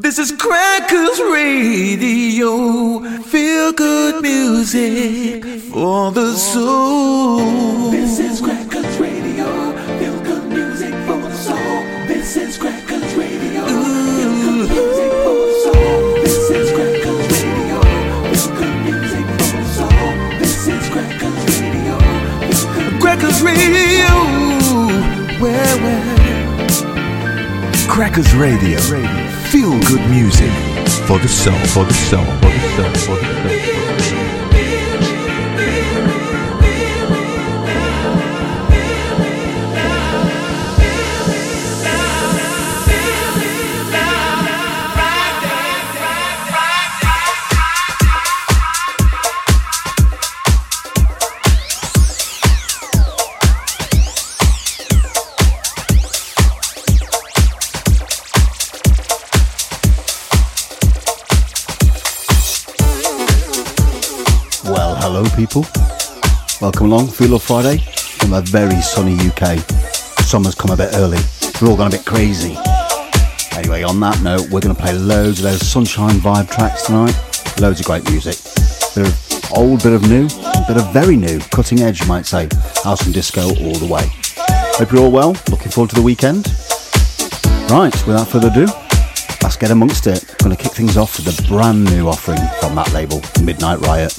This is Crackers Radio. Feel good music for the soul. This is Crackers Radio. Feel good music for the soul. This is Crackers Radio. Feel good music for the soul. This is Crackers Radio. Feel good music for the soul. This is Crackers Radio. Crackers Radio. Where, where? Crackers Radio. Feel good music for the soul, for the soul, for the soul, for the soul. People. Welcome along, Feel Love Friday from a very sunny UK. Summer's come a bit early. We're all gone a bit crazy. Anyway, on that note, we're going to play loads of those sunshine vibe tracks tonight. Loads of great music. A bit of old, bit of new, bit of very new, cutting edge, you might say. House and disco all the way. Hope you're all well. Looking forward to the weekend. Right, without further ado, let's get amongst it. Going to kick things off with a brand new offering from that label, Midnight Riot.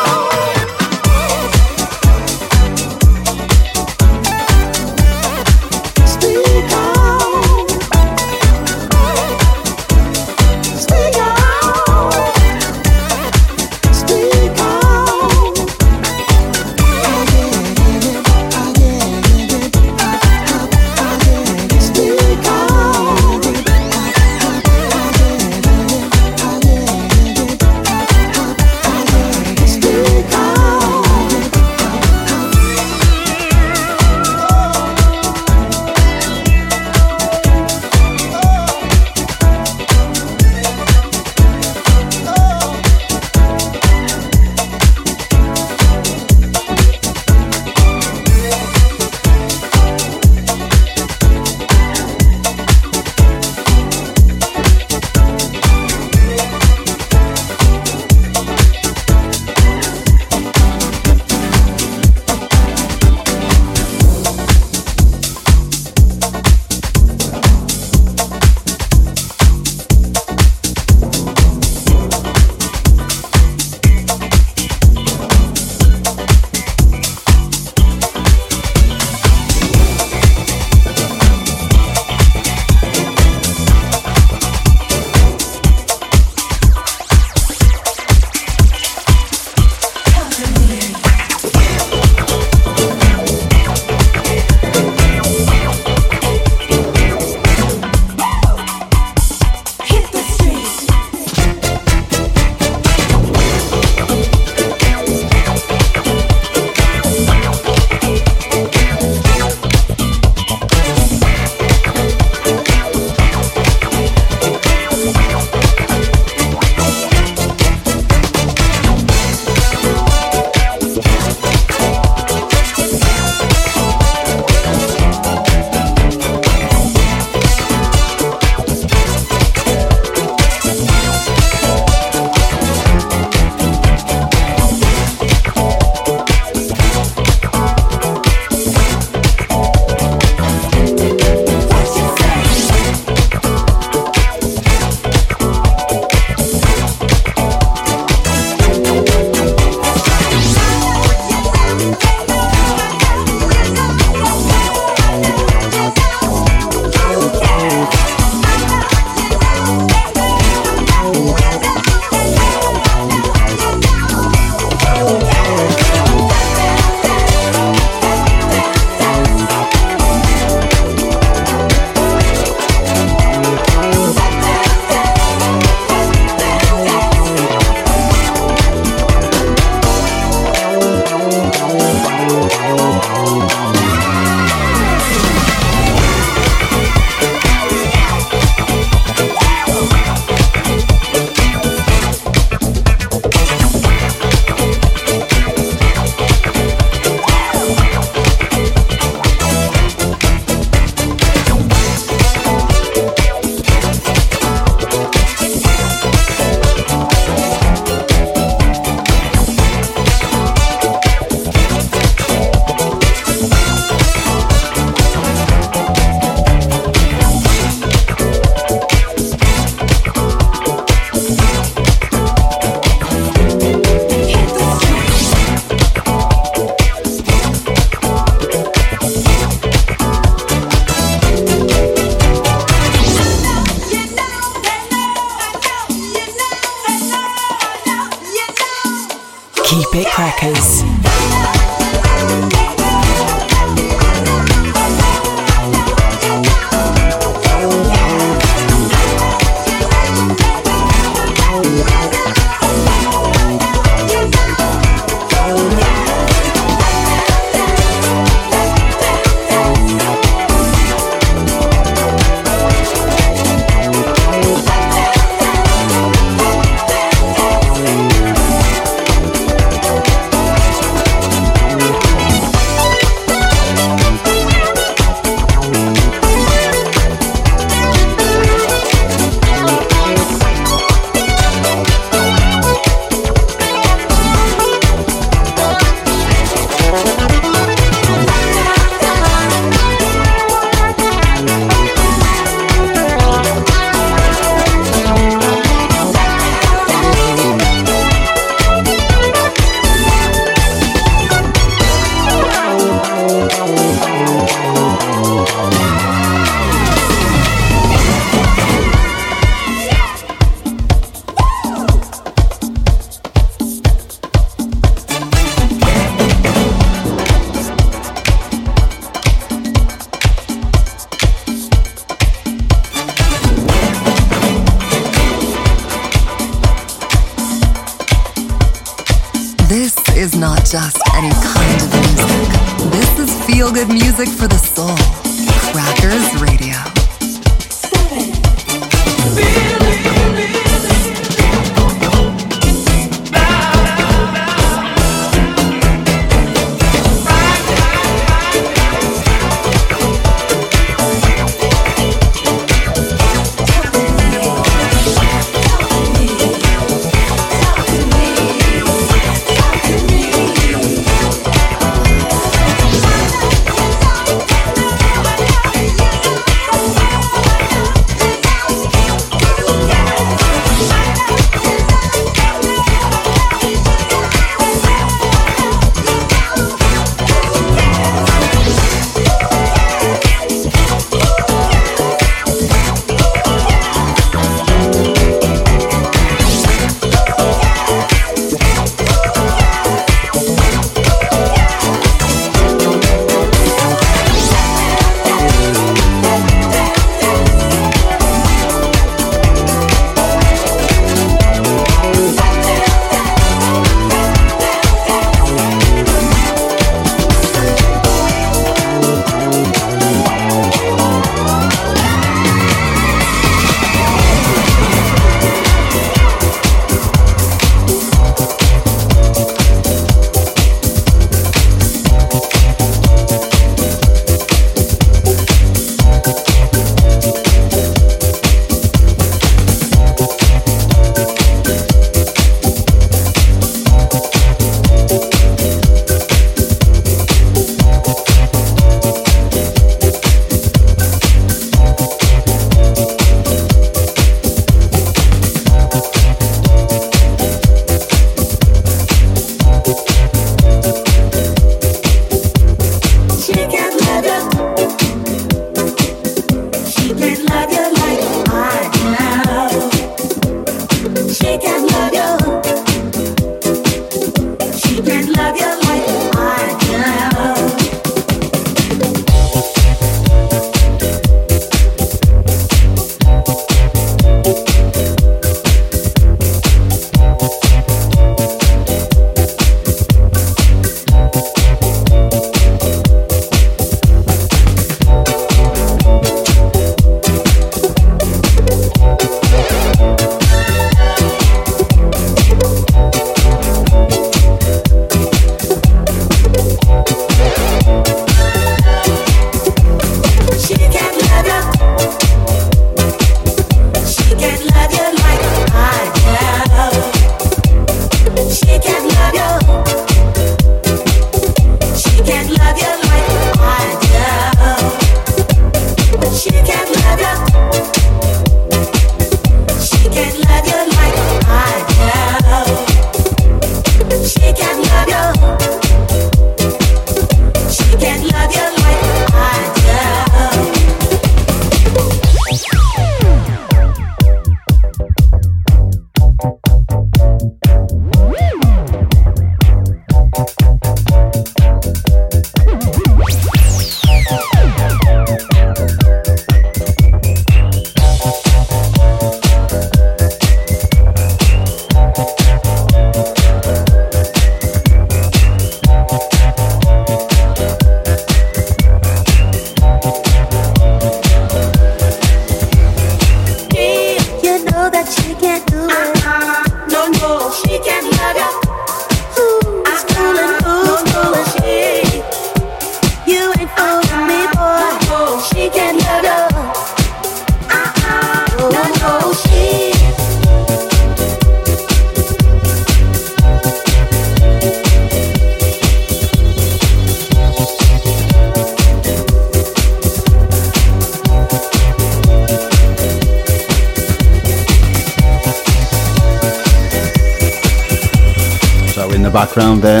Background there,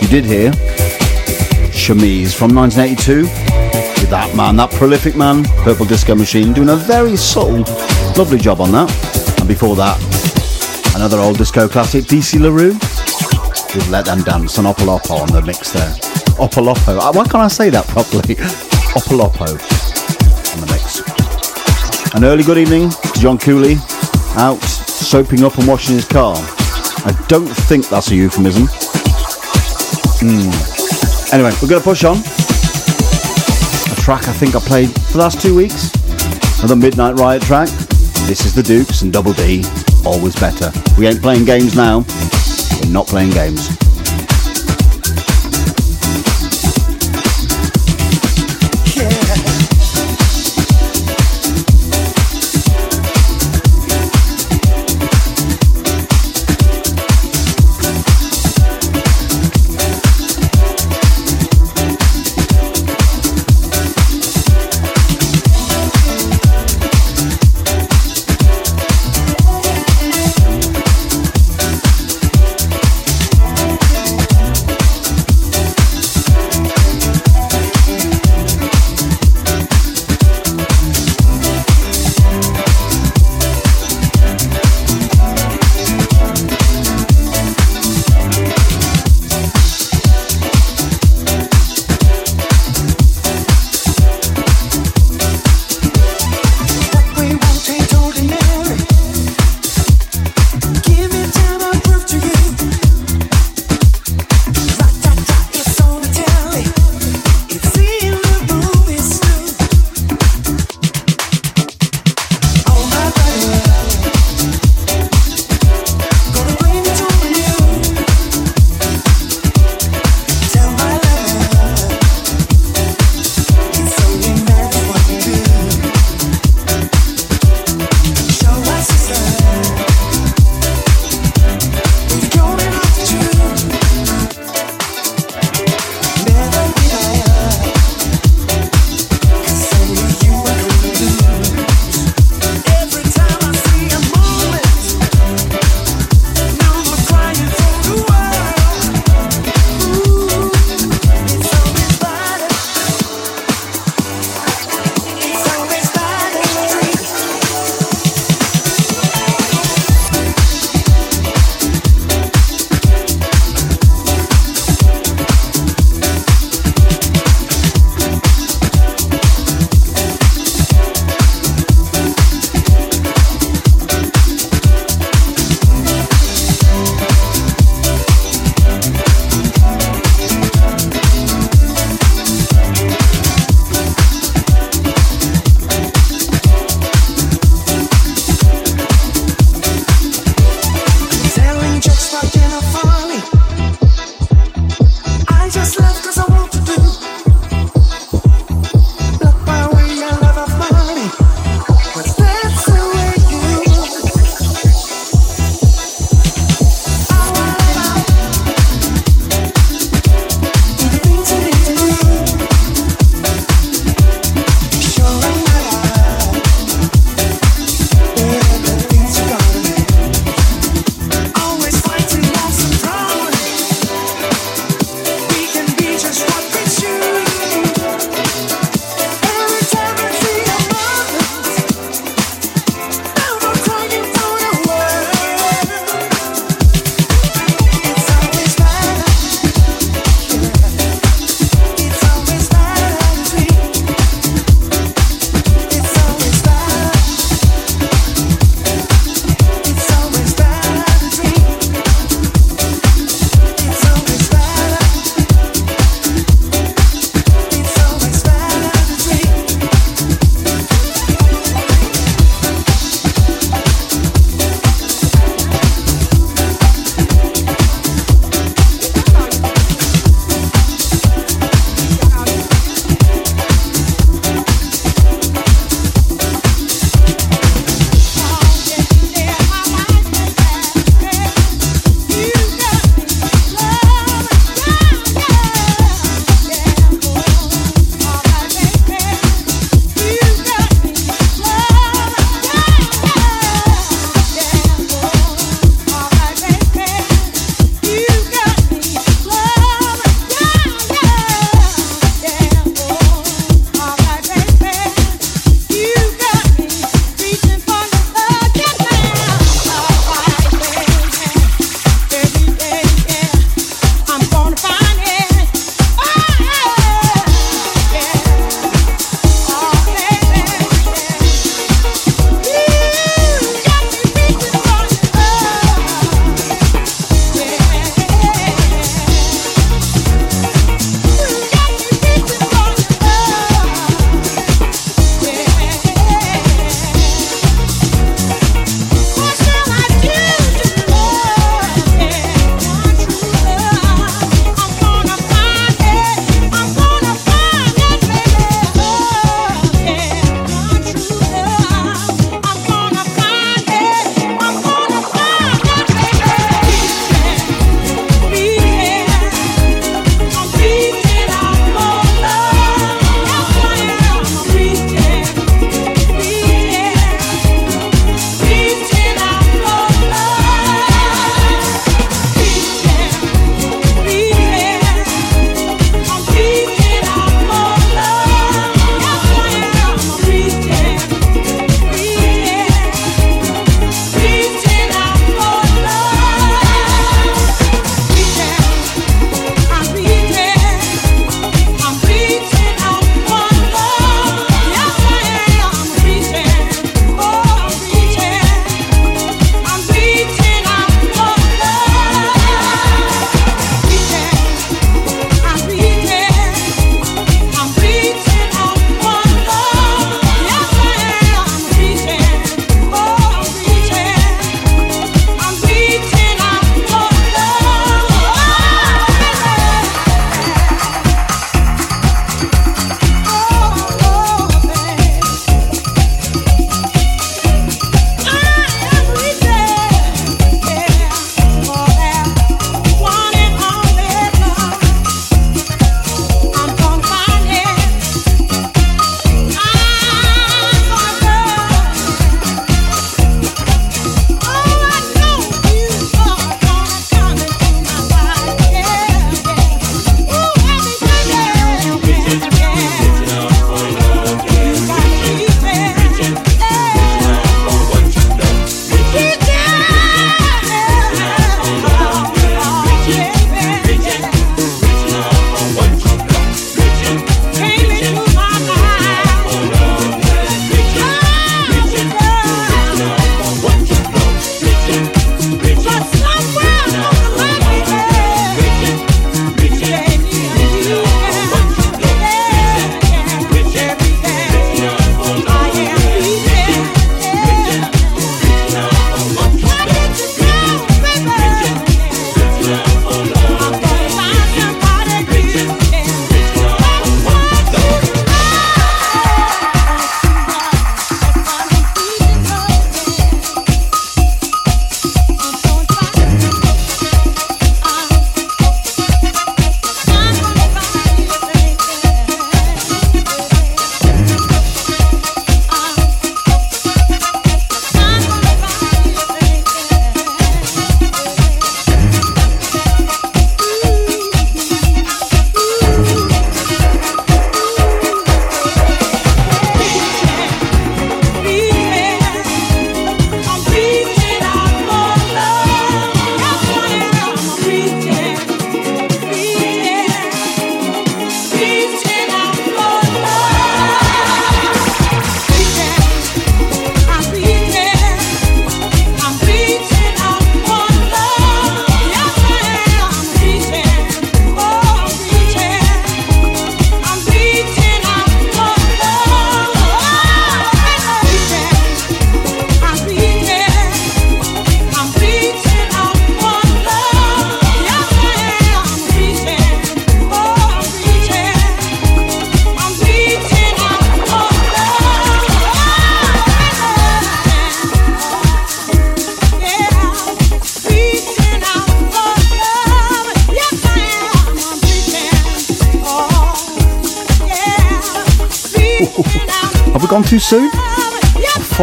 you did hear Chemise from 1982 with that man, that prolific man, Purple Disco Machine, doing a very subtle, lovely job on that. And before that, another old disco classic, DC LaRue, with Let Them Dance and Opalopo on the mix there. Opolopo, uh, why can't I say that properly? Opalopo on the mix. An early good evening to John Cooley, out soaping up and washing his car. I don't think that's a euphemism. Hmm. Anyway, we're going to push on. A track I think I played for the last two weeks. Another Midnight Riot track. This is the Dukes and Double D. Always better. We ain't playing games now. We're not playing games.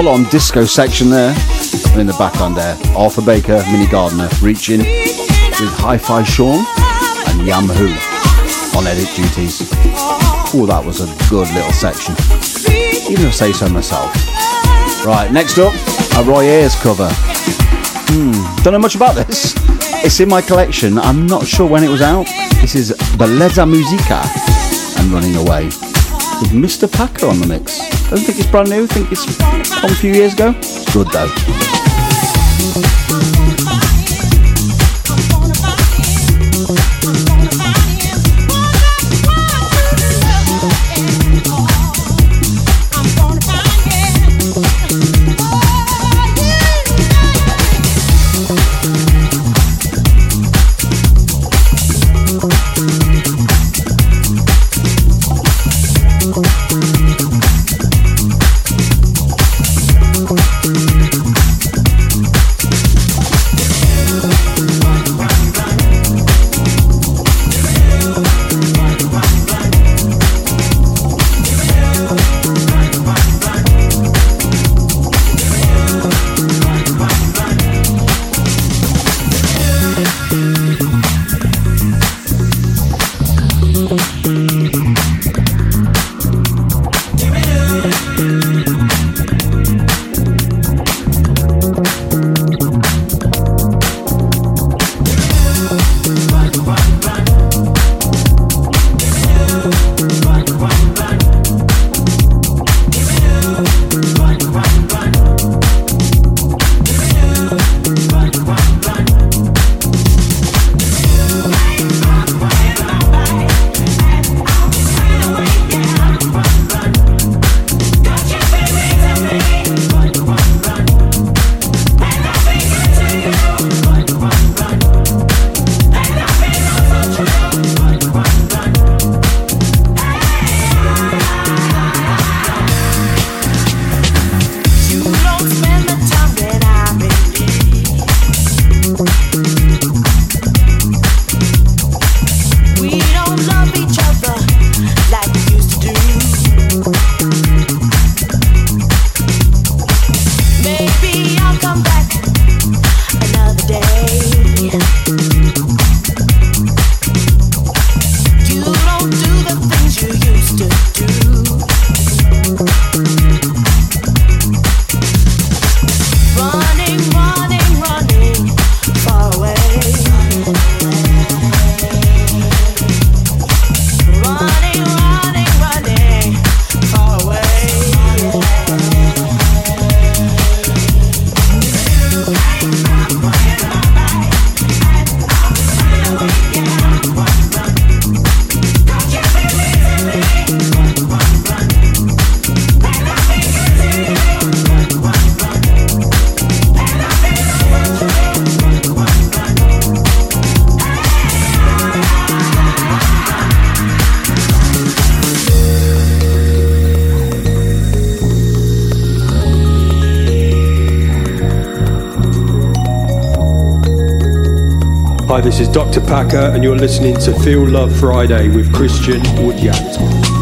Full on disco section there. And in the background there, Arthur Baker, Minnie Gardner, reaching with Hi Fi Sean and Yam Who on edit duties. Oh, that was a good little section. Even if I say so myself. Right, next up, a Roy Ayers cover. Hmm, don't know much about this. It's in my collection. I'm not sure when it was out. This is Bellezza Musica and Running Away with Mr. Packer on the mix. I don't think it's brand new. I think it's from a few years ago. It's good though. This is Dr. Packer, and you're listening to Feel Love Friday with Christian Woodyard.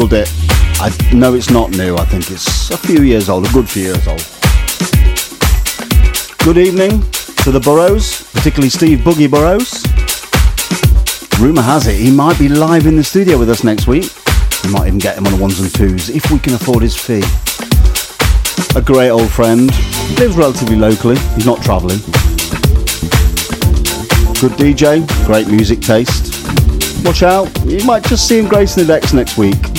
Googled it. I know it's not new. I think it's a few years old, a good few years old. Good evening to the Burrows, particularly Steve Boogie Burrows. Rumour has it he might be live in the studio with us next week. We might even get him on the ones and twos if we can afford his fee. A great old friend, lives relatively locally, he's not travelling. Good DJ, great music taste. Watch out, you might just see him gracing the decks next week.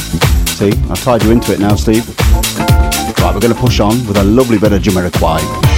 I've tied you into it now, Steve. Right, we're going to push on with a lovely bit of Jamiroquai.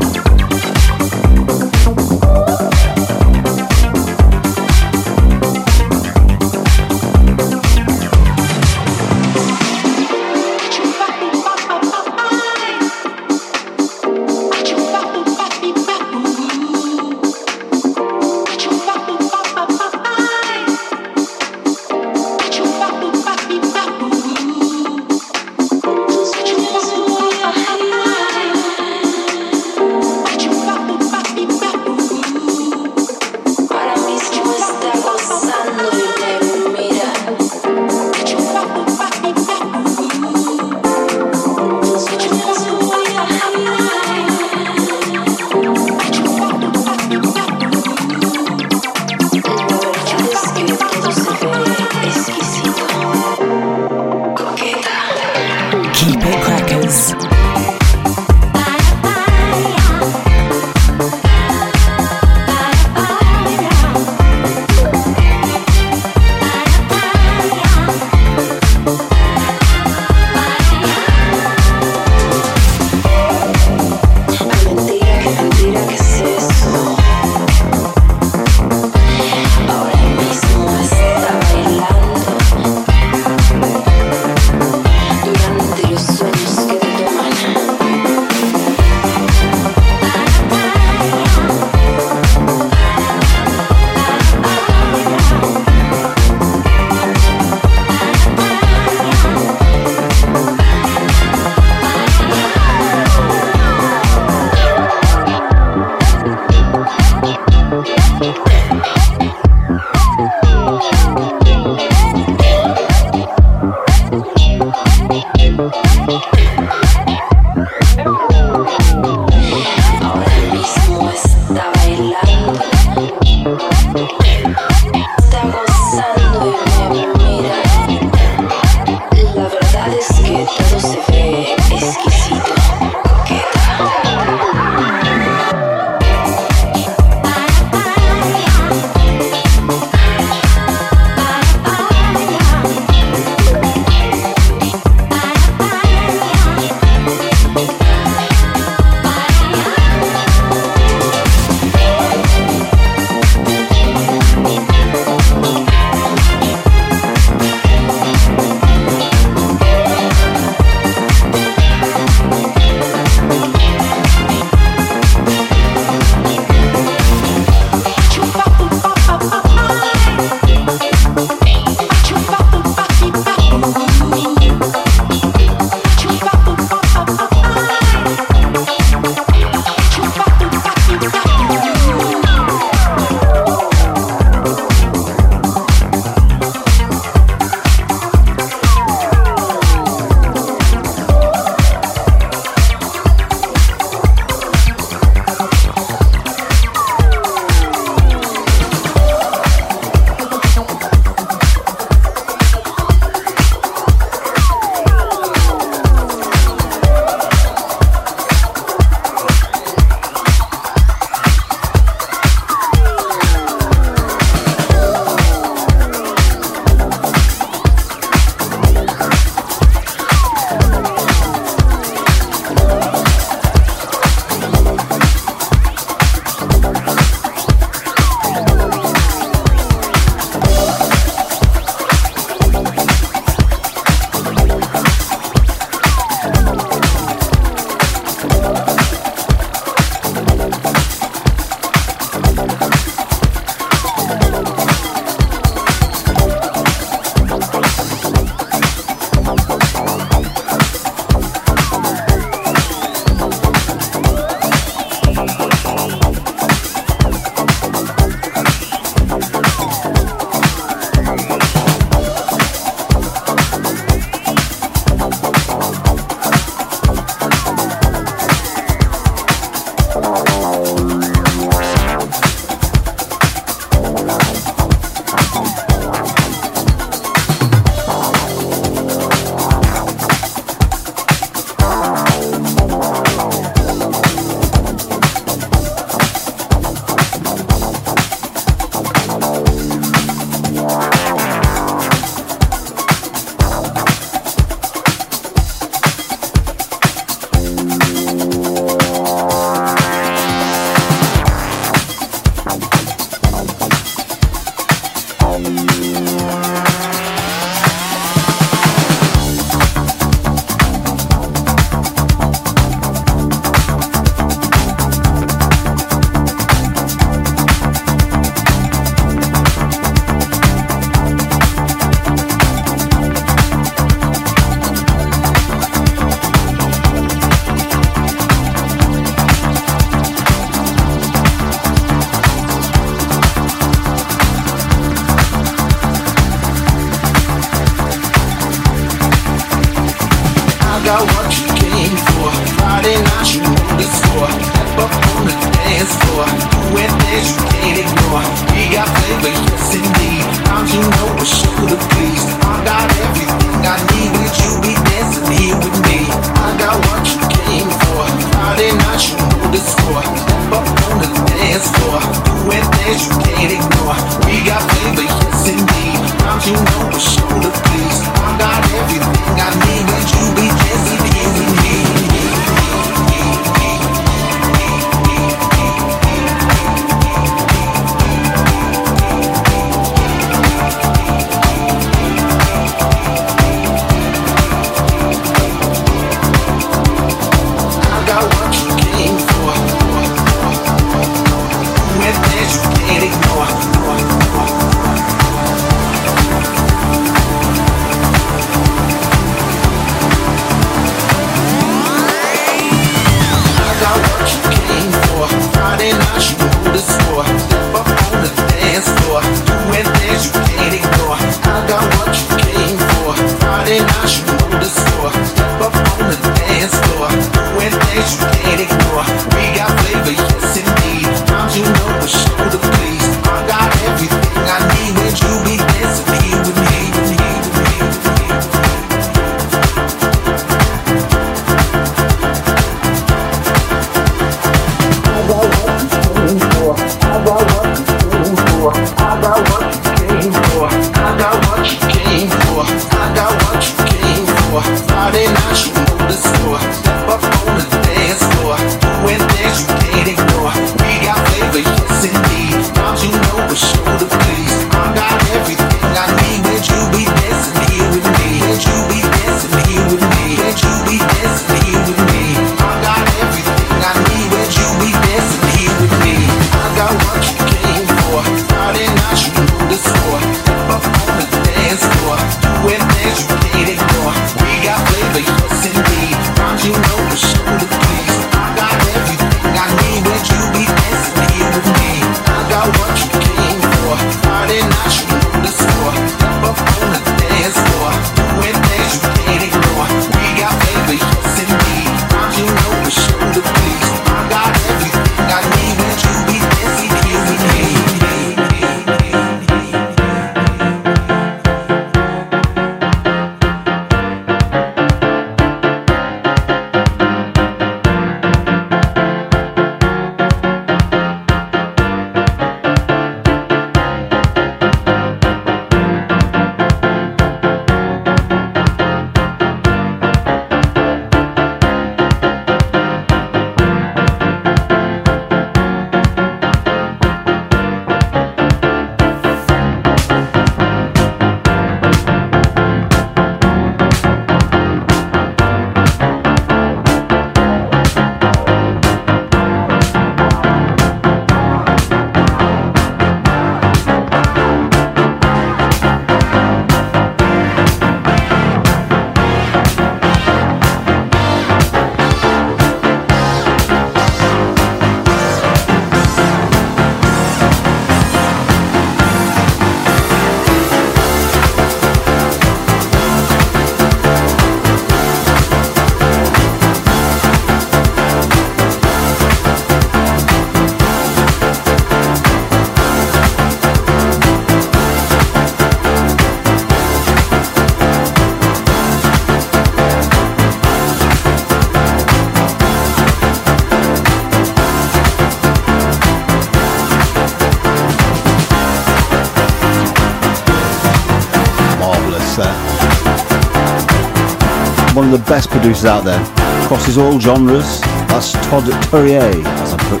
Best producers out there. Crosses all genres. That's Todd Terrier, as I put.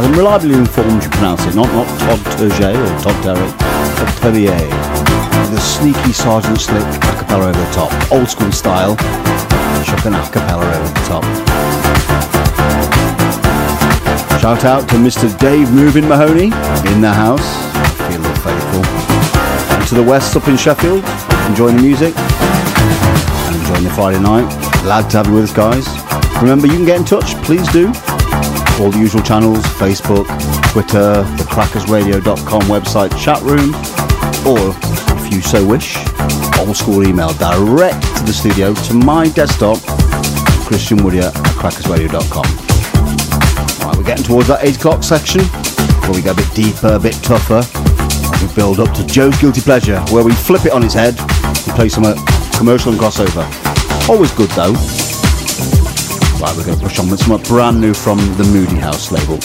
I'm reliably informed you pronounce it, not not Todd Terje or Todd Terry. Todd Terrier. A sneaky Sergeant Slick a cappella over the top. Old school style. Chucking a cappella over the top. Shout out to Mr. Dave Moving Mahoney in the house. Feel the faithful. And to the west up in Sheffield, enjoying the music on the Friday night. Glad to have you with us, guys. Remember, you can get in touch. Please do. All the usual channels Facebook, Twitter, the crackersradio.com website chat room, or if you so wish, old school email direct to the studio to my desktop, Christian Woodier at crackersradio.com. Right, we're getting towards that 8 o'clock section where we go a bit deeper, a bit tougher. We build up to Joe's Guilty Pleasure, where we flip it on its head and play some uh, commercial and crossover. Always good though. Right, we're going to push on with some brand new from the Moody House label.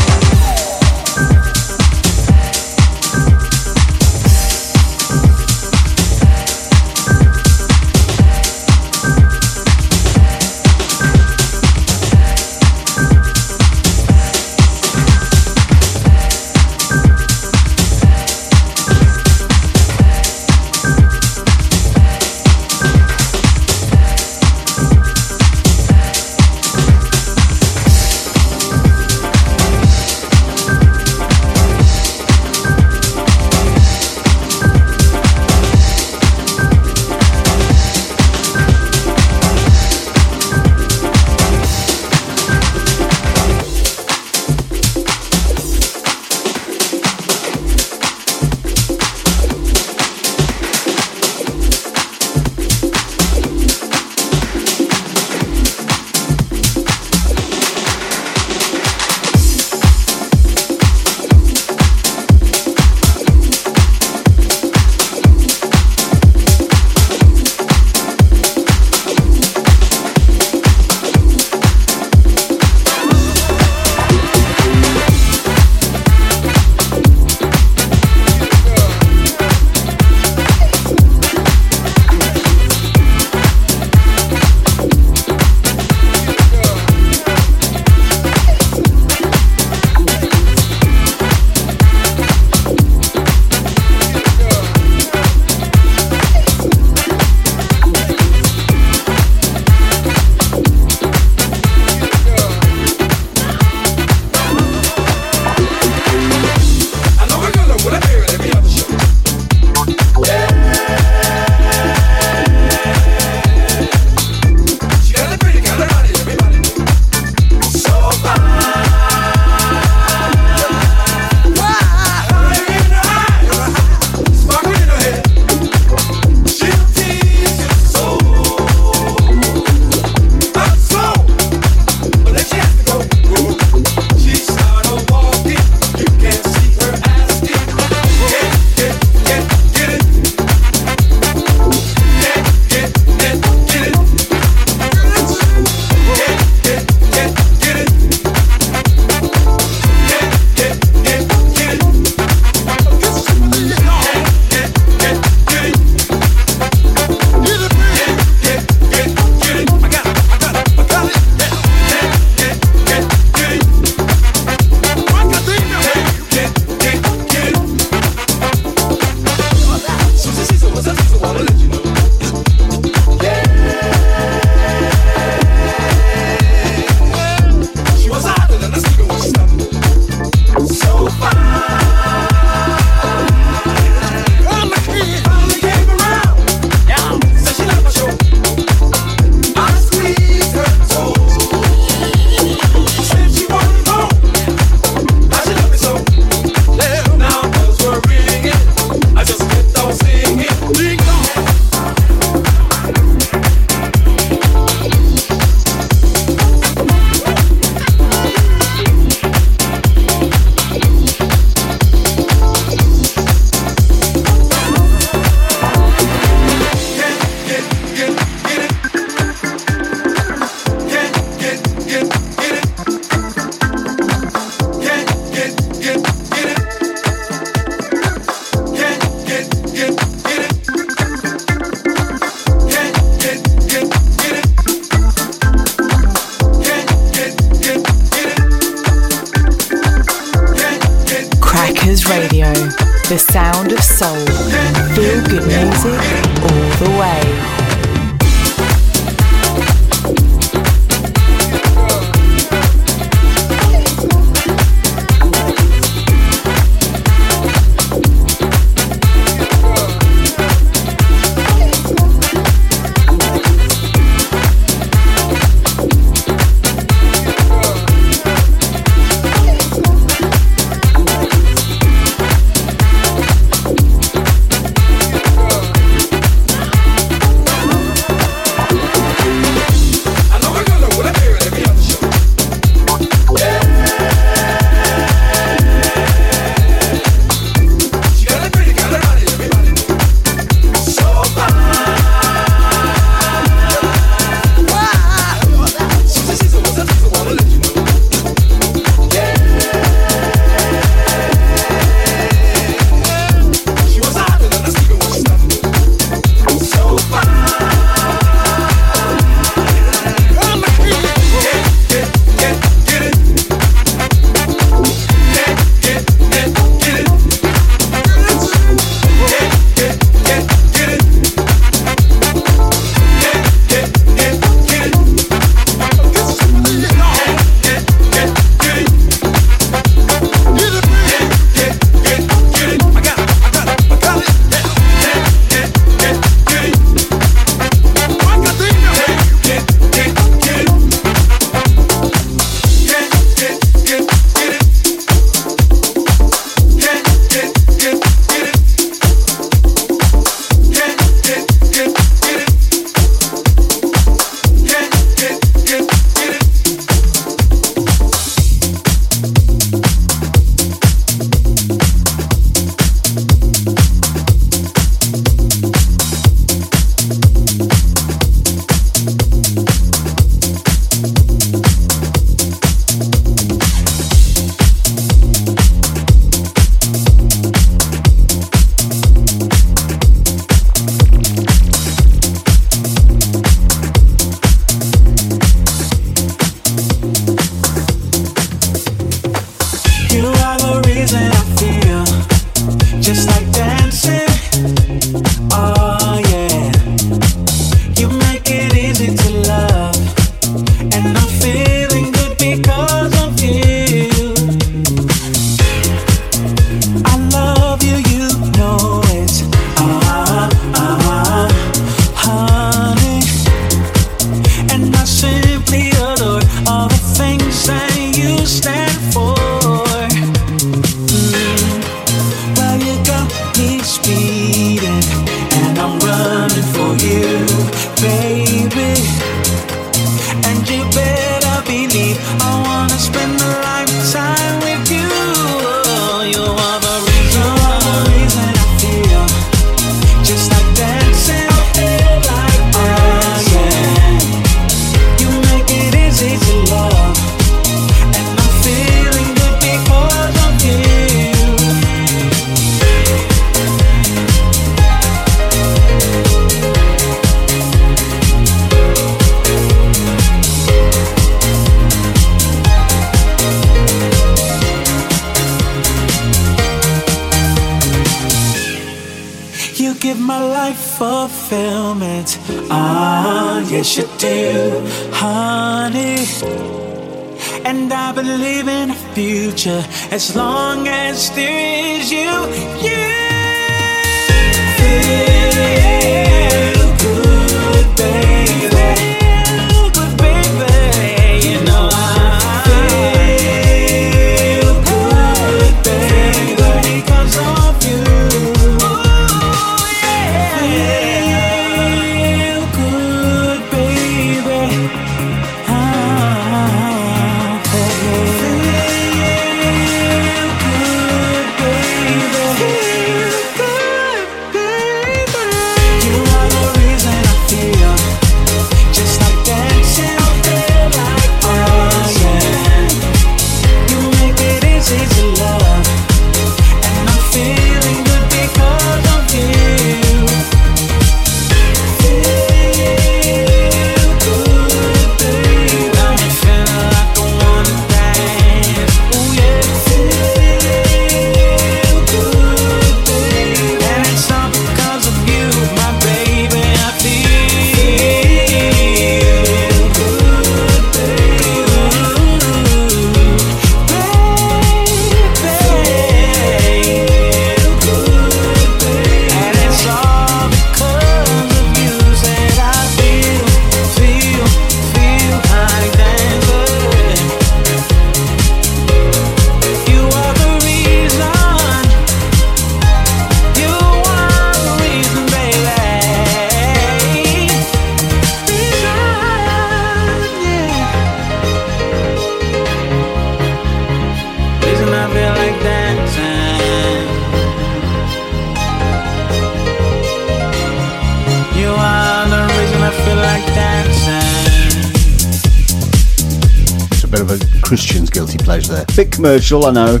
Commercial, I know,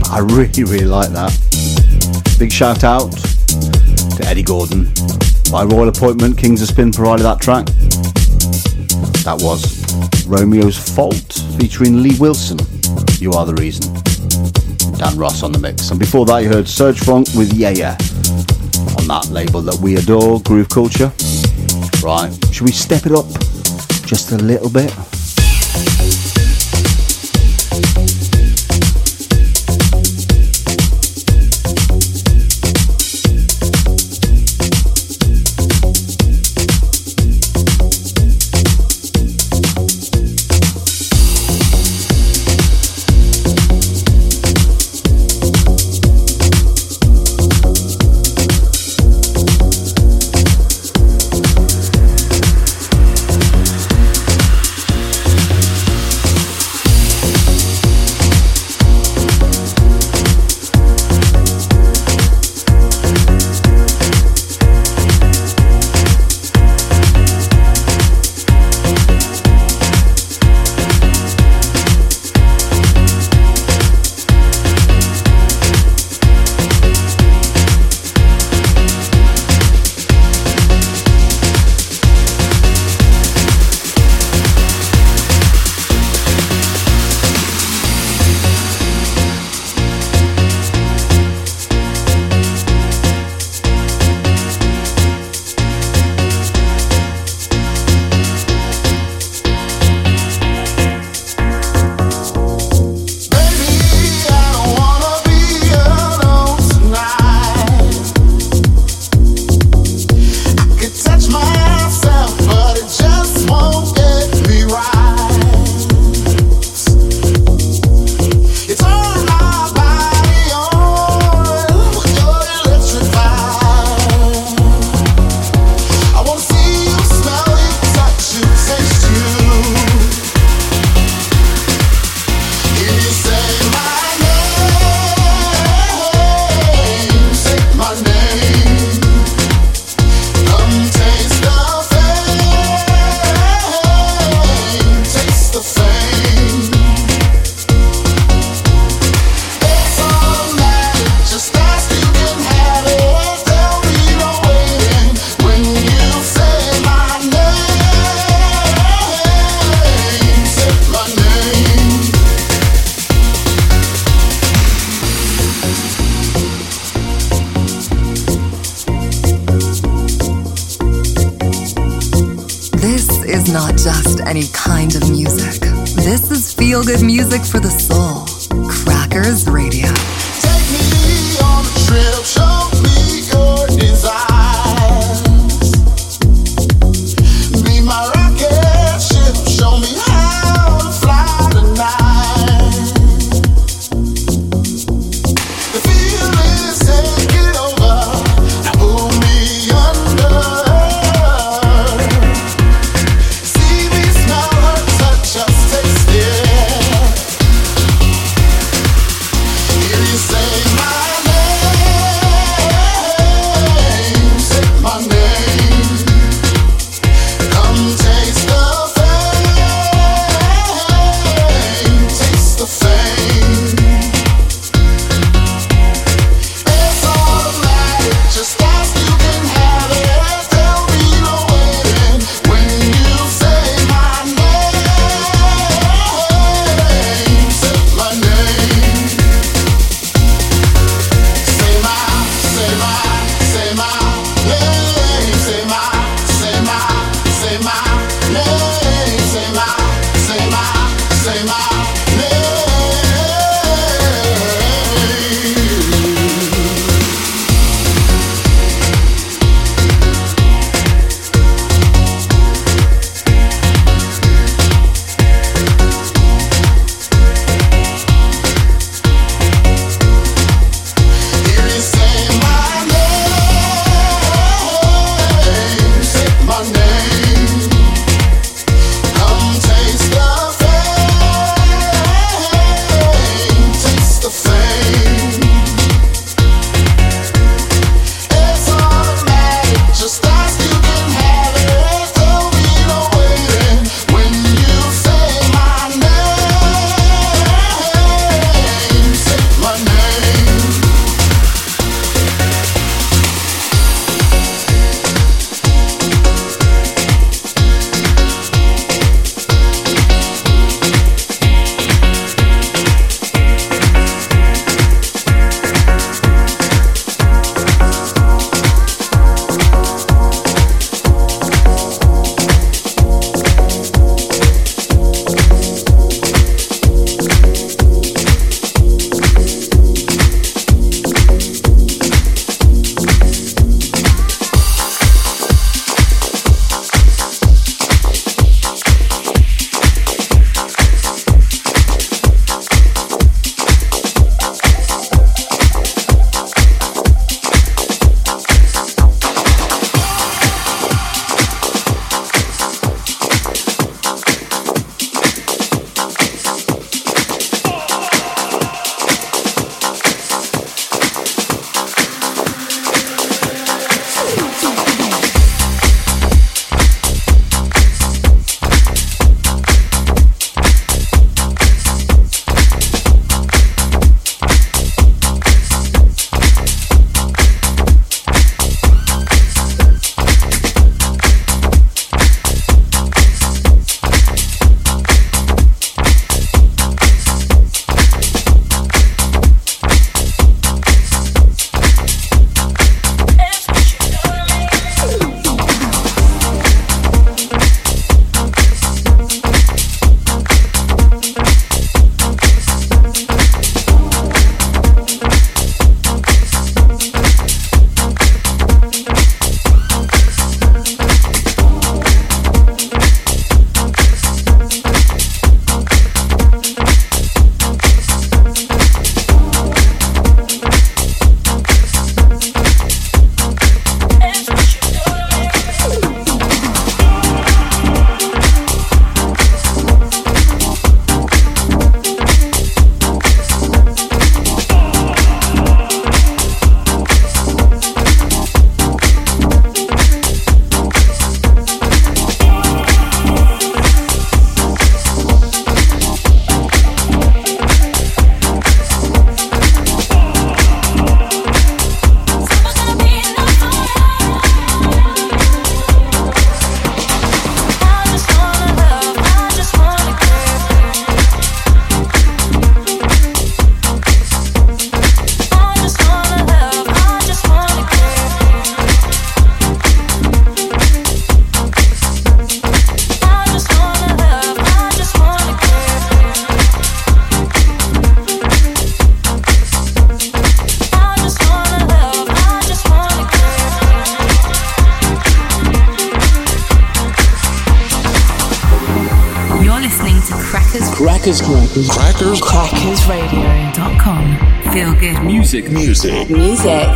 but I really, really like that. Big shout out to Eddie Gordon. By royal appointment, Kings of Spin provided that track. That was Romeo's Fault featuring Lee Wilson. You are the reason. Dan Ross on the mix. And before that, you heard Surge Funk with Yeah Yeah on that label that we adore, Groove Culture. Right, should we step it up just a little bit? good music for the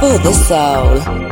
for the soul.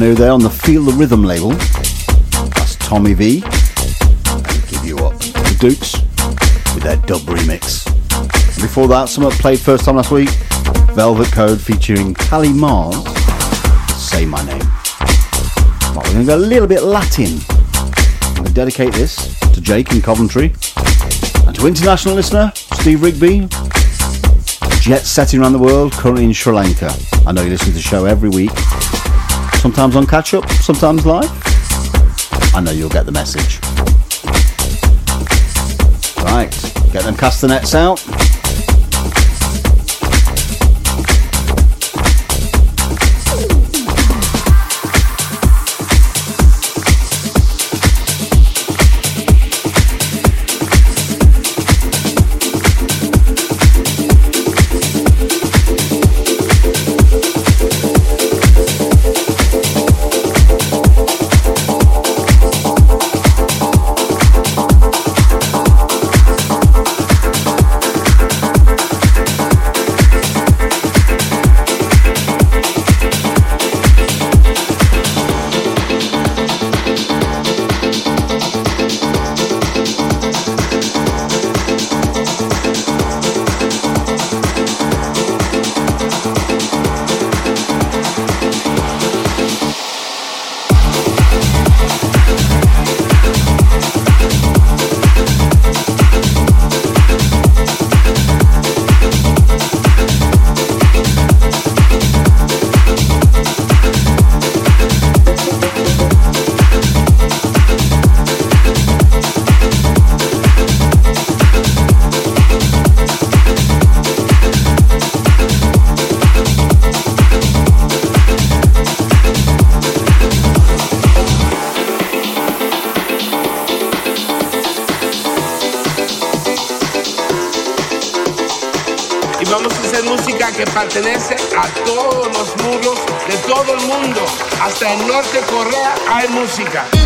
New there on the Feel the Rhythm label. That's Tommy V. Give You Up. The Dukes with their dub remix. Before that, someone played first time last week. Velvet Code featuring Callie Mars. Say My Name. Right, we're going to go a little bit Latin. I'm going to dedicate this to Jake in Coventry. And to international listener, Steve Rigby. Jet setting around the world, currently in Sri Lanka. I know you listen to the show every week sometimes on catch up, sometimes live. I know you'll get the message. Right, get them castanets out. Música.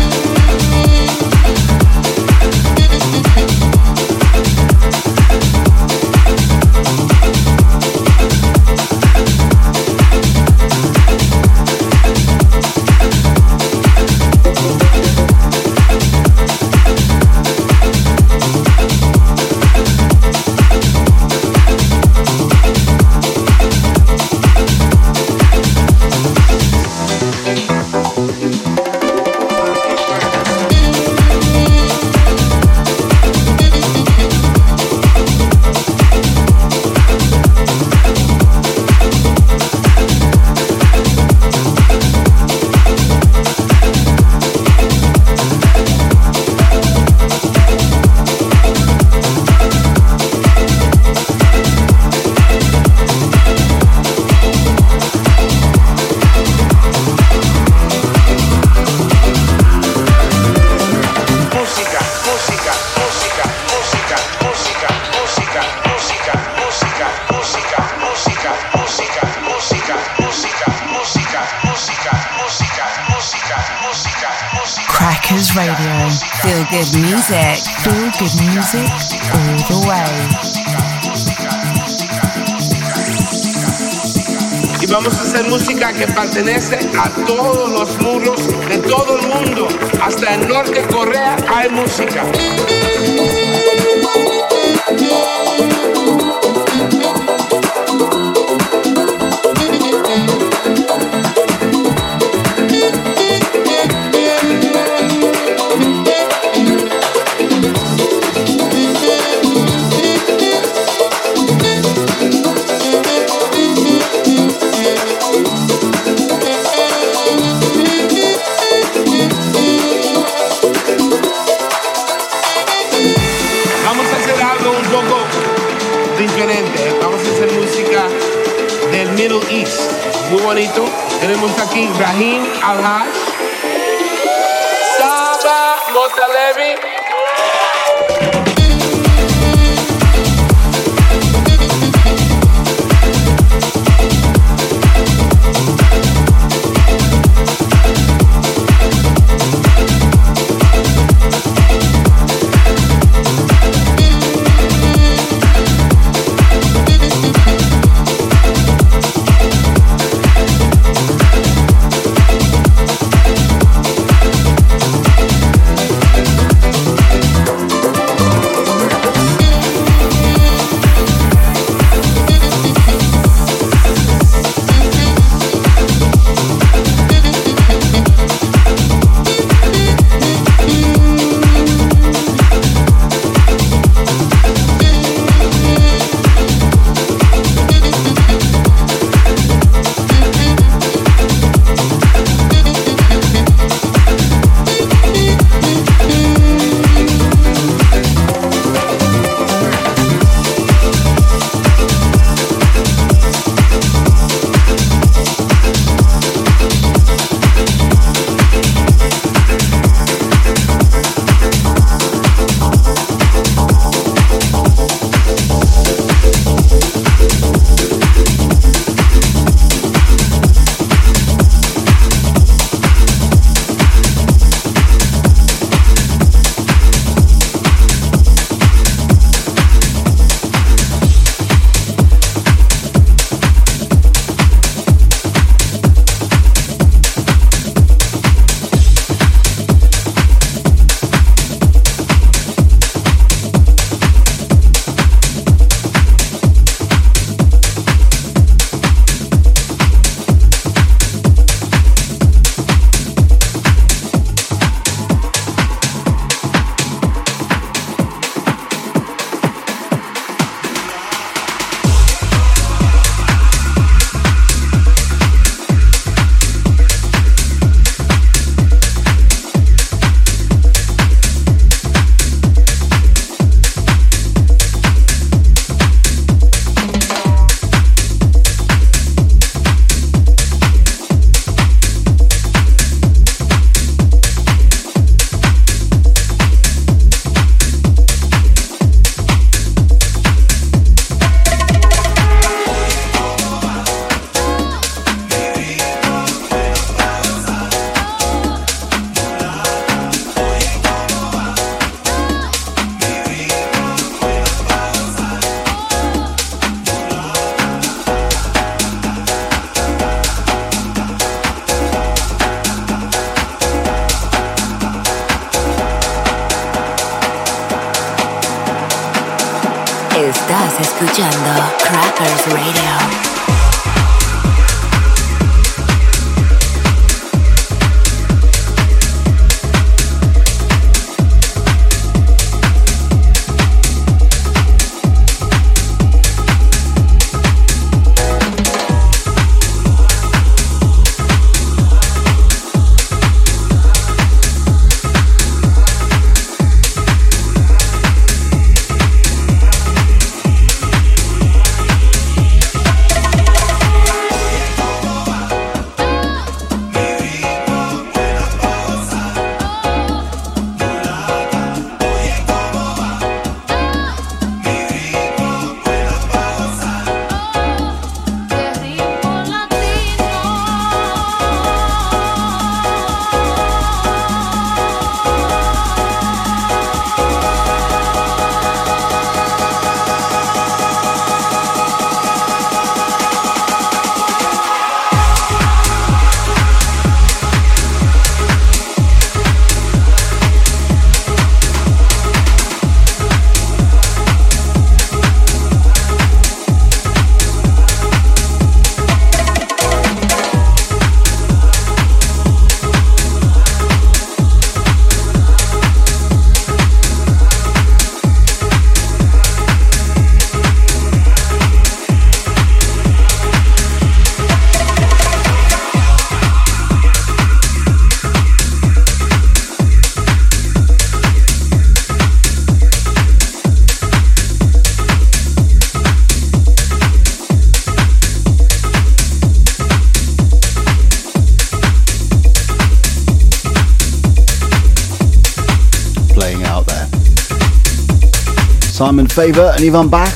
Simon Favor and Ivan Bach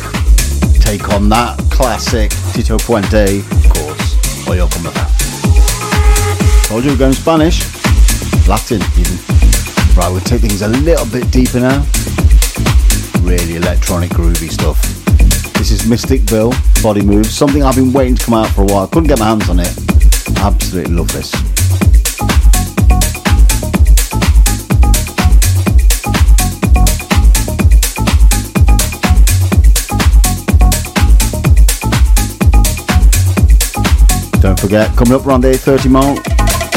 take on that classic Tito Puente, of course, Oye Como. Told you we're going Spanish, Latin even. Right, we'll take things a little bit deeper now. Really electronic, groovy stuff. This is Mystic Bill, Body Moves, something I've been waiting to come out for a while. Couldn't get my hands on it. Absolutely love this. Forget, coming up around the 8.30 mark,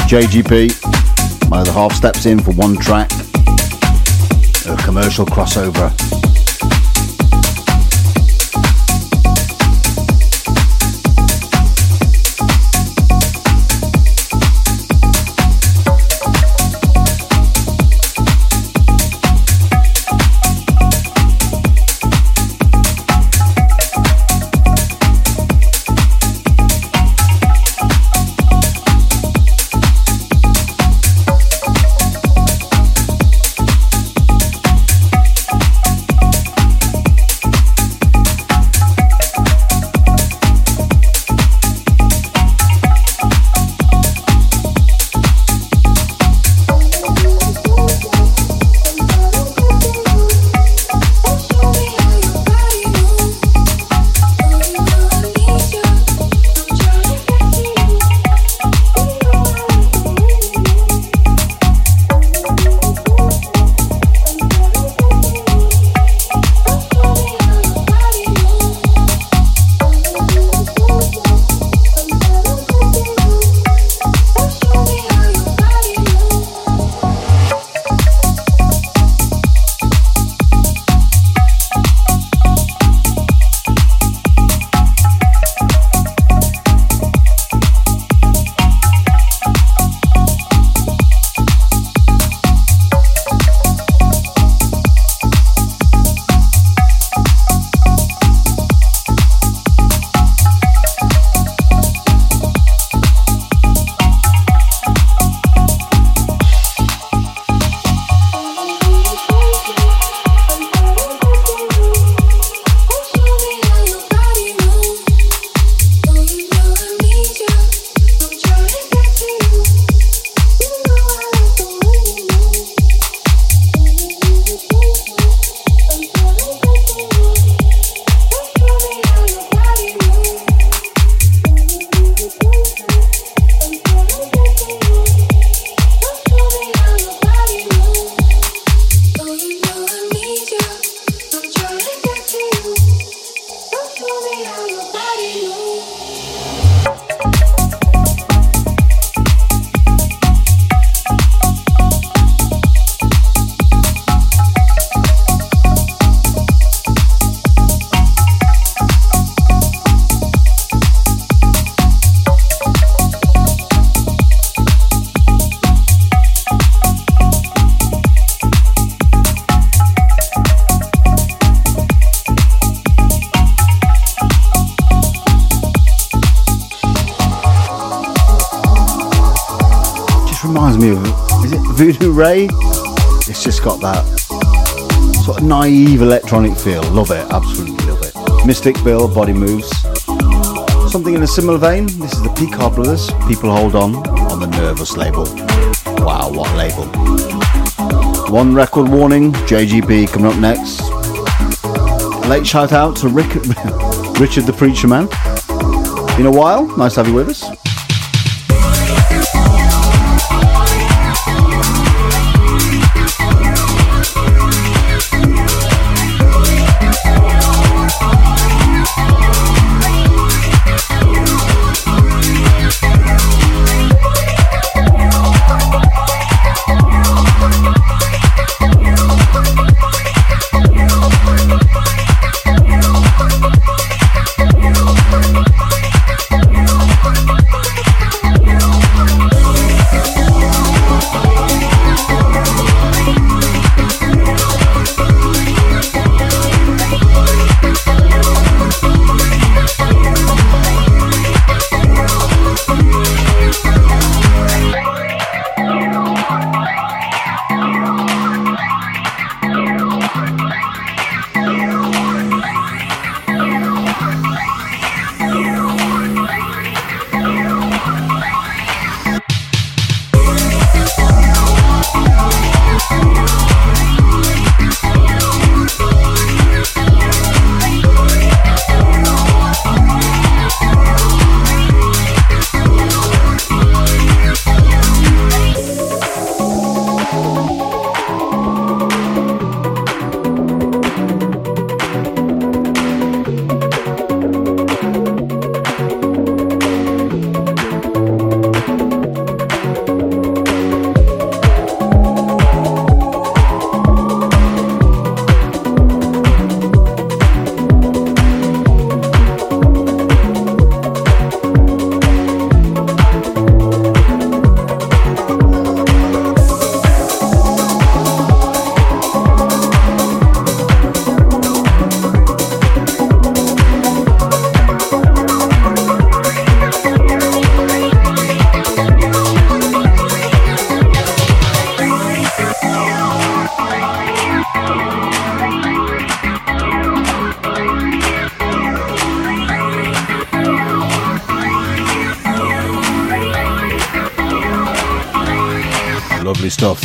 JGP, my other half steps in for one track, a commercial crossover. Ray. It's just got that sort of naive electronic feel. Love it, absolutely love it. Mystic Bill, Body Moves. Something in a similar vein. This is the Peacock Brothers. People Hold On on the Nervous label. Wow, what label! One record warning. JGP coming up next. Late shout out to Rick, Richard the Preacher Man. In a while. Nice to have you with us.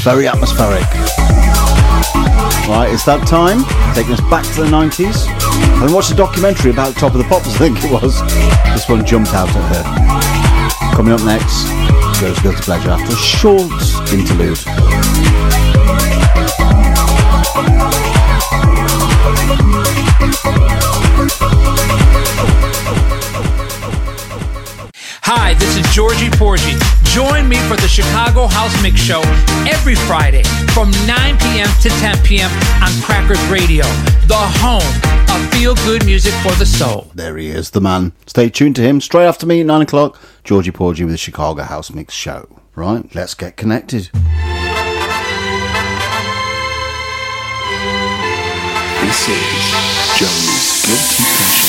very atmospheric. Right, it's that time, taking us back to the 90s. And watched a documentary about Top of the Pops, I think it was. This one jumped out at her. Coming up next, goes Guilty Pleasure after a short interlude. This is Georgie Porgy. Join me for the Chicago House Mix Show every Friday from 9 p.m. to 10 p.m. on Crackers Radio, the home of feel good music for the soul. There he is, the man. Stay tuned to him straight after me, 9 o'clock. Georgie Porgy with the Chicago House Mix Show. Right, let's get connected. This is Joey's Guilty Pleasure.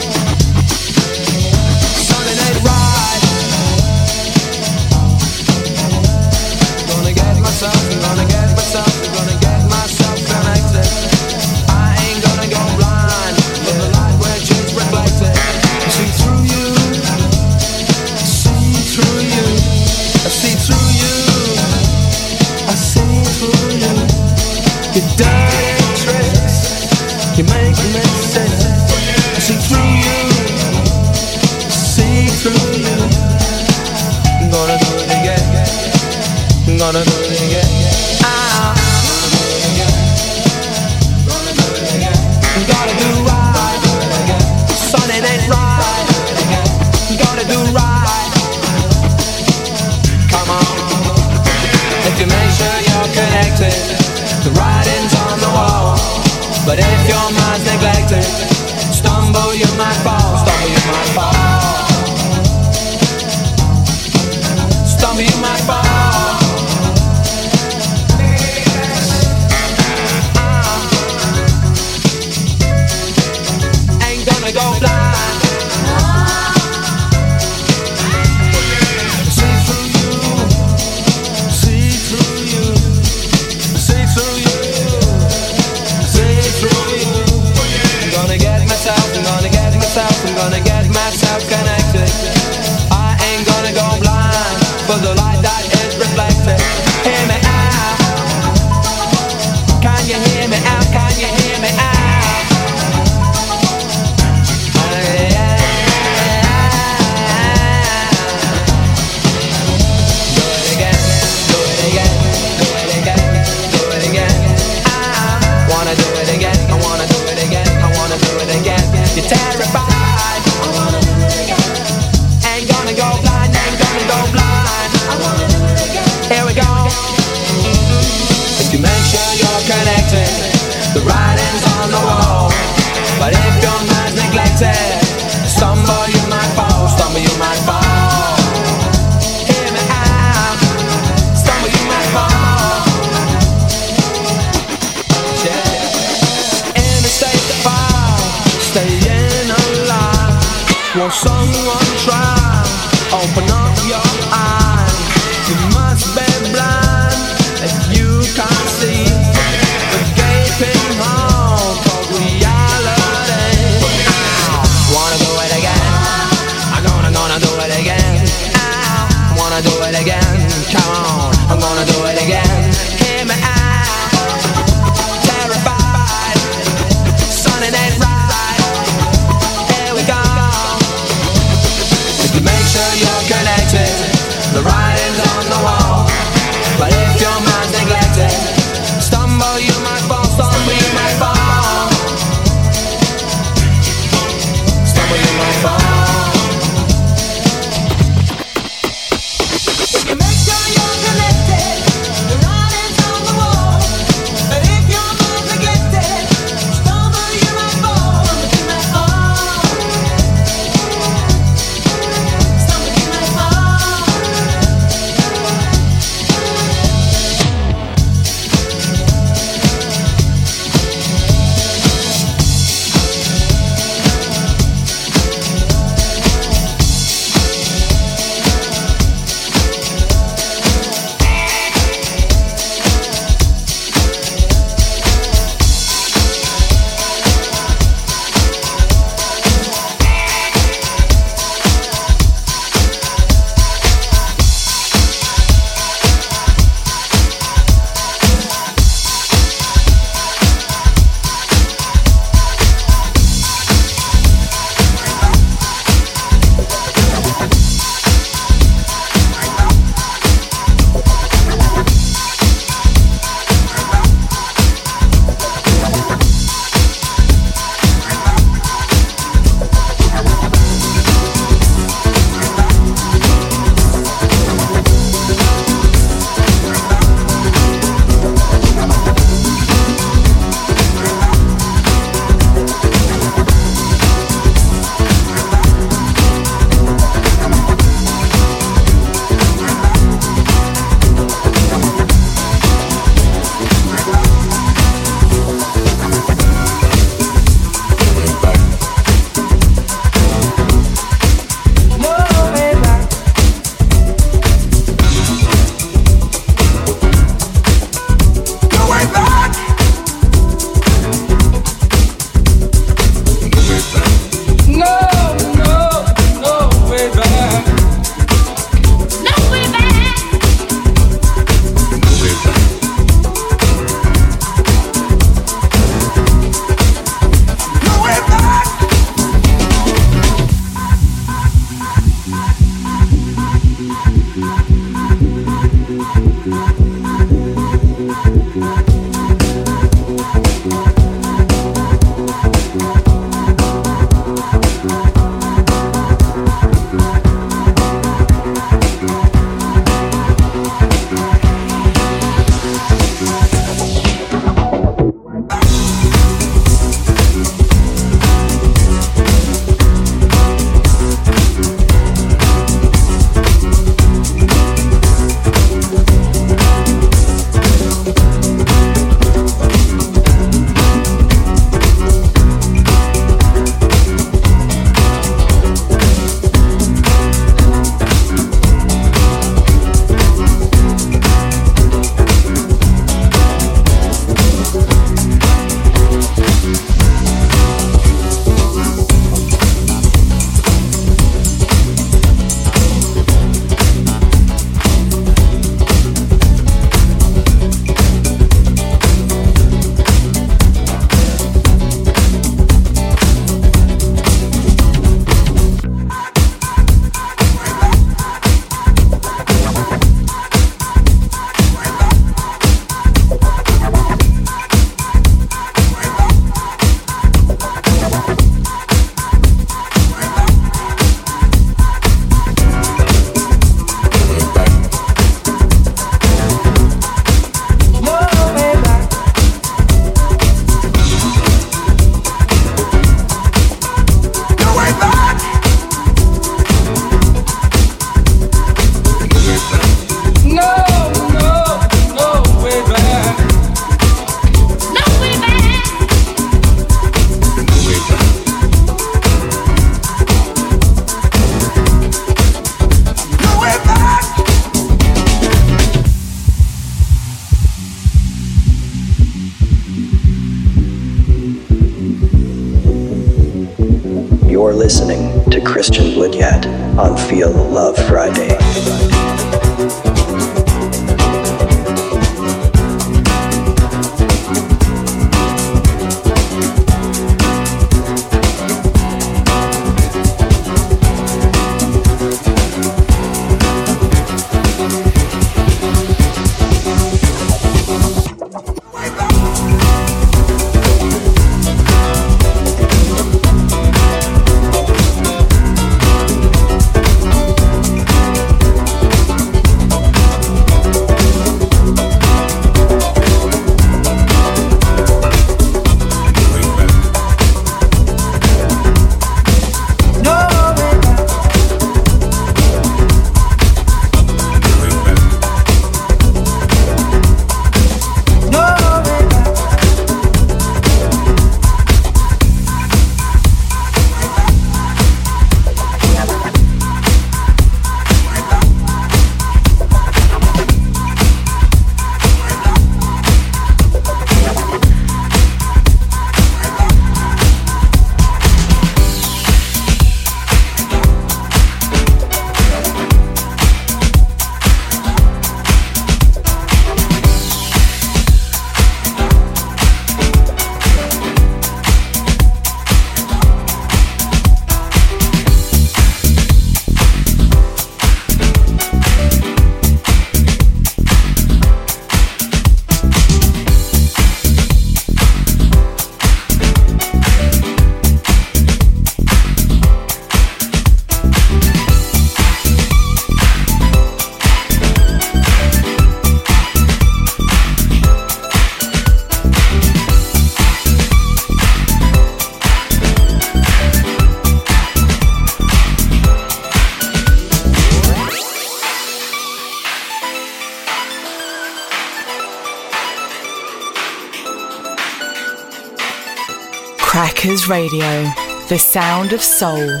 Radio, the sound of soul.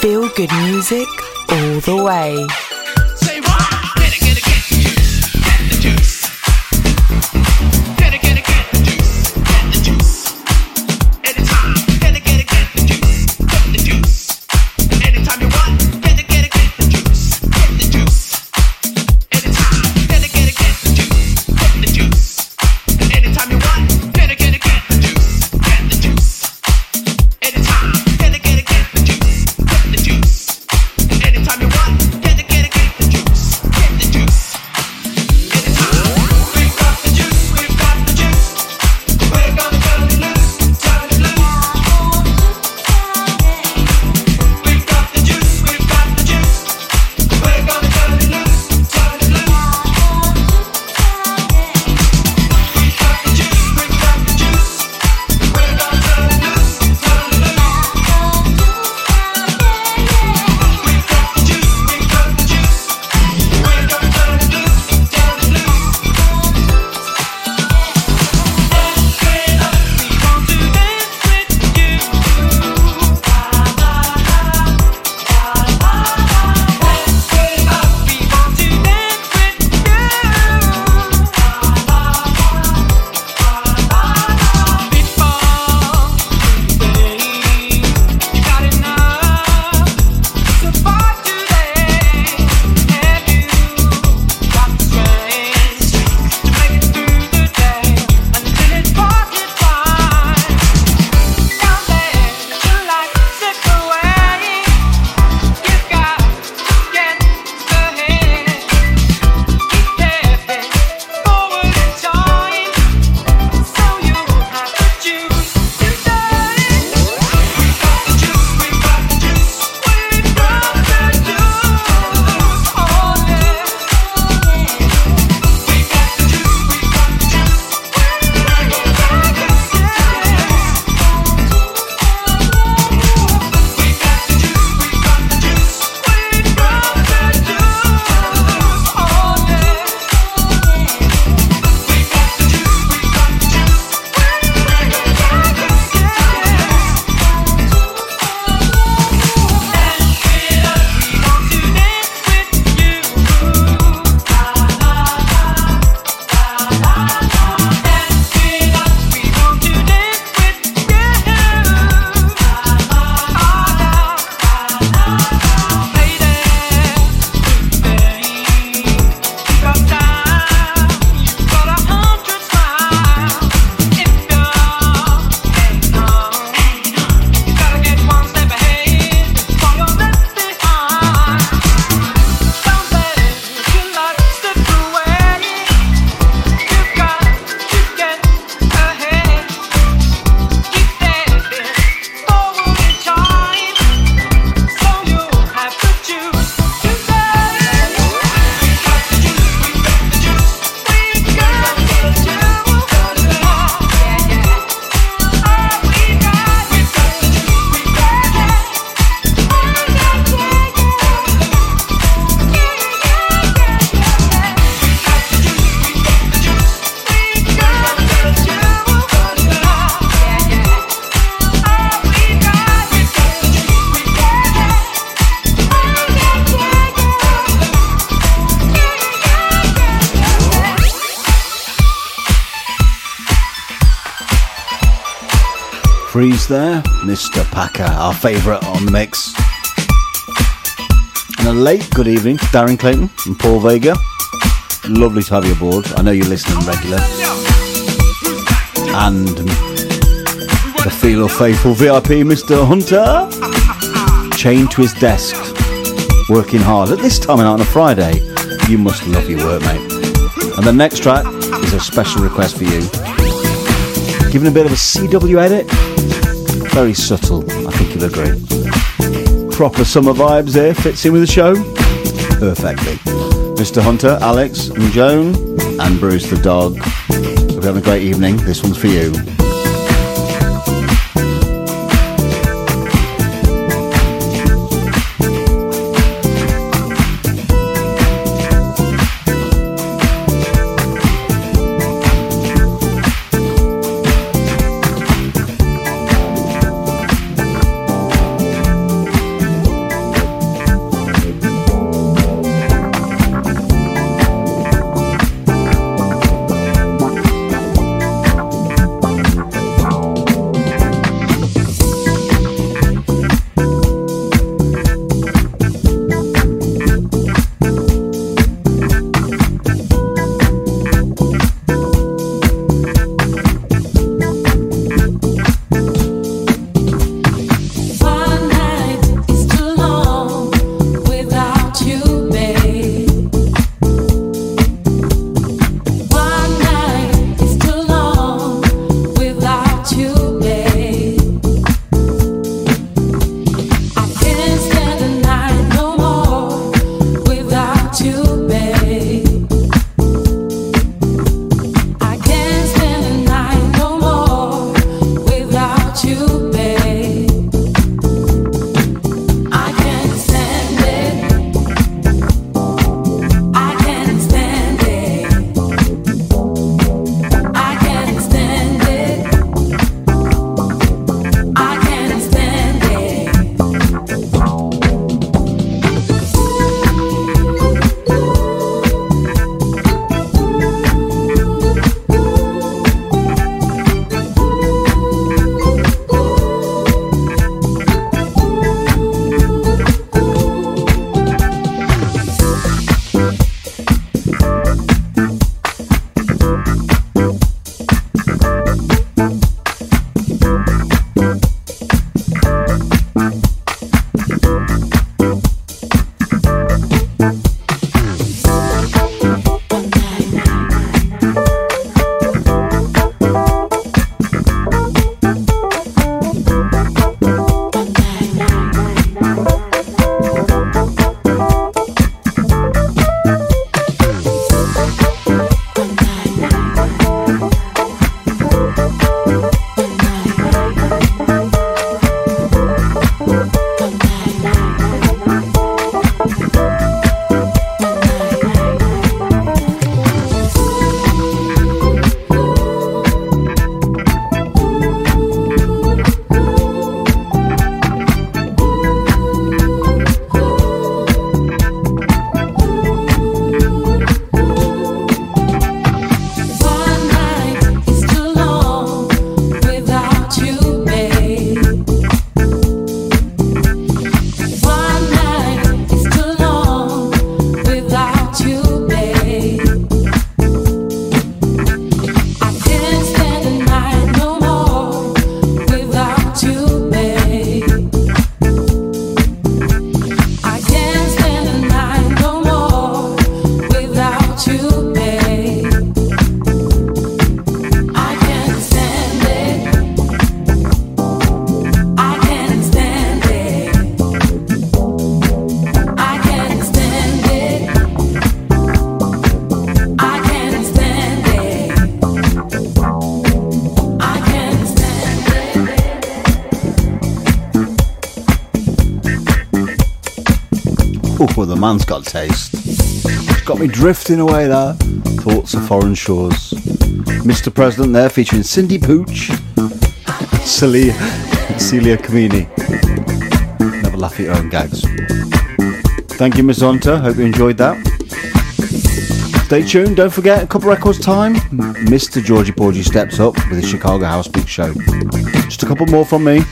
Feel good music all the way. There, Mr. Packer, our favourite on the mix. And a late good evening to Darren Clayton and Paul Vega. Lovely to have you aboard. I know you're listening regular. And the Feel Love Faithful VIP, Mr. Hunter, chained to his desk, working hard. At this time of night on a Friday, you must love your work, mate. And the next track is a special request for you. Given a bit of a CW edit, very subtle, I think you'll agree. Proper summer vibes there, fits in with the show perfectly. Mr. Hunter, Alex, and Joan, and Bruce the dog. Hope you're having a great evening. This one's for you. Oh, the man's got taste. It's got me drifting away there. Thoughts of foreign shores. Mr. President there featuring Cindy Pooch, Celia, Celia Camini. Never laugh at your own gags. Thank you, Miss Hunter. Hope you enjoyed that. Stay tuned. Don't forget, a couple records time, Mr. Georgie Porgy steps up with the Chicago House Mix Show. Just a couple more from me.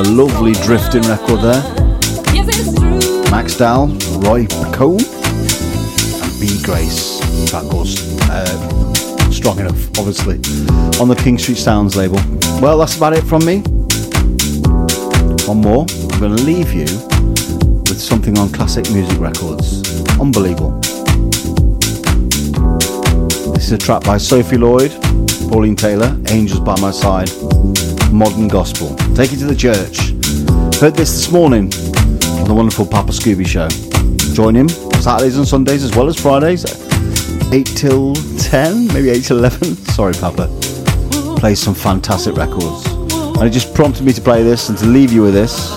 Another lovely drifting record there. Max Dahl, Roy Cone, and B Grace. That goes uh, strong enough, obviously, on the King Street Sounds label. Well, that's about it from me. One more. I'm going to leave you with something on Classic Music Records. Unbelievable. This is a track by Sophie Lloyd, Pauline Taylor, Angels by My Side, Modern Gospel. Take it to the church. Heard this this morning on the wonderful Papa Scooby Show. Join him Saturdays and Sundays as well as Fridays, 8 till 10, maybe 8 till 11. Sorry, Papa. Plays some fantastic records. And it just prompted me to play this and to leave you with this.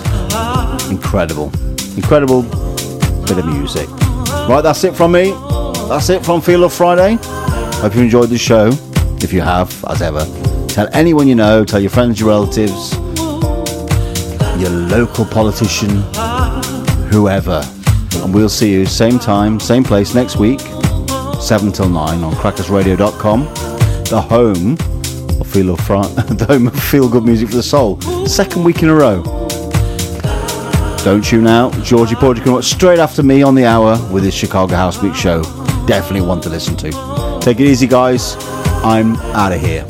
Incredible. Incredible bit of music. Right, that's it from me. That's it from Feel Love Friday. Hope you enjoyed the show. If you have, as ever, tell anyone you know, tell your friends, your relatives, your local politician, whoever. And we'll see you same time, same place next week, 7 till 9 on crackersradio.com, the home of Feel of the home of Feel Good Music for the Soul. Second week in a row. Don't tune out. Georgie Porgy coming watch straight after me on the hour with his Chicago House Week show. Definitely one to listen to. Take it easy, guys. I'm out of here.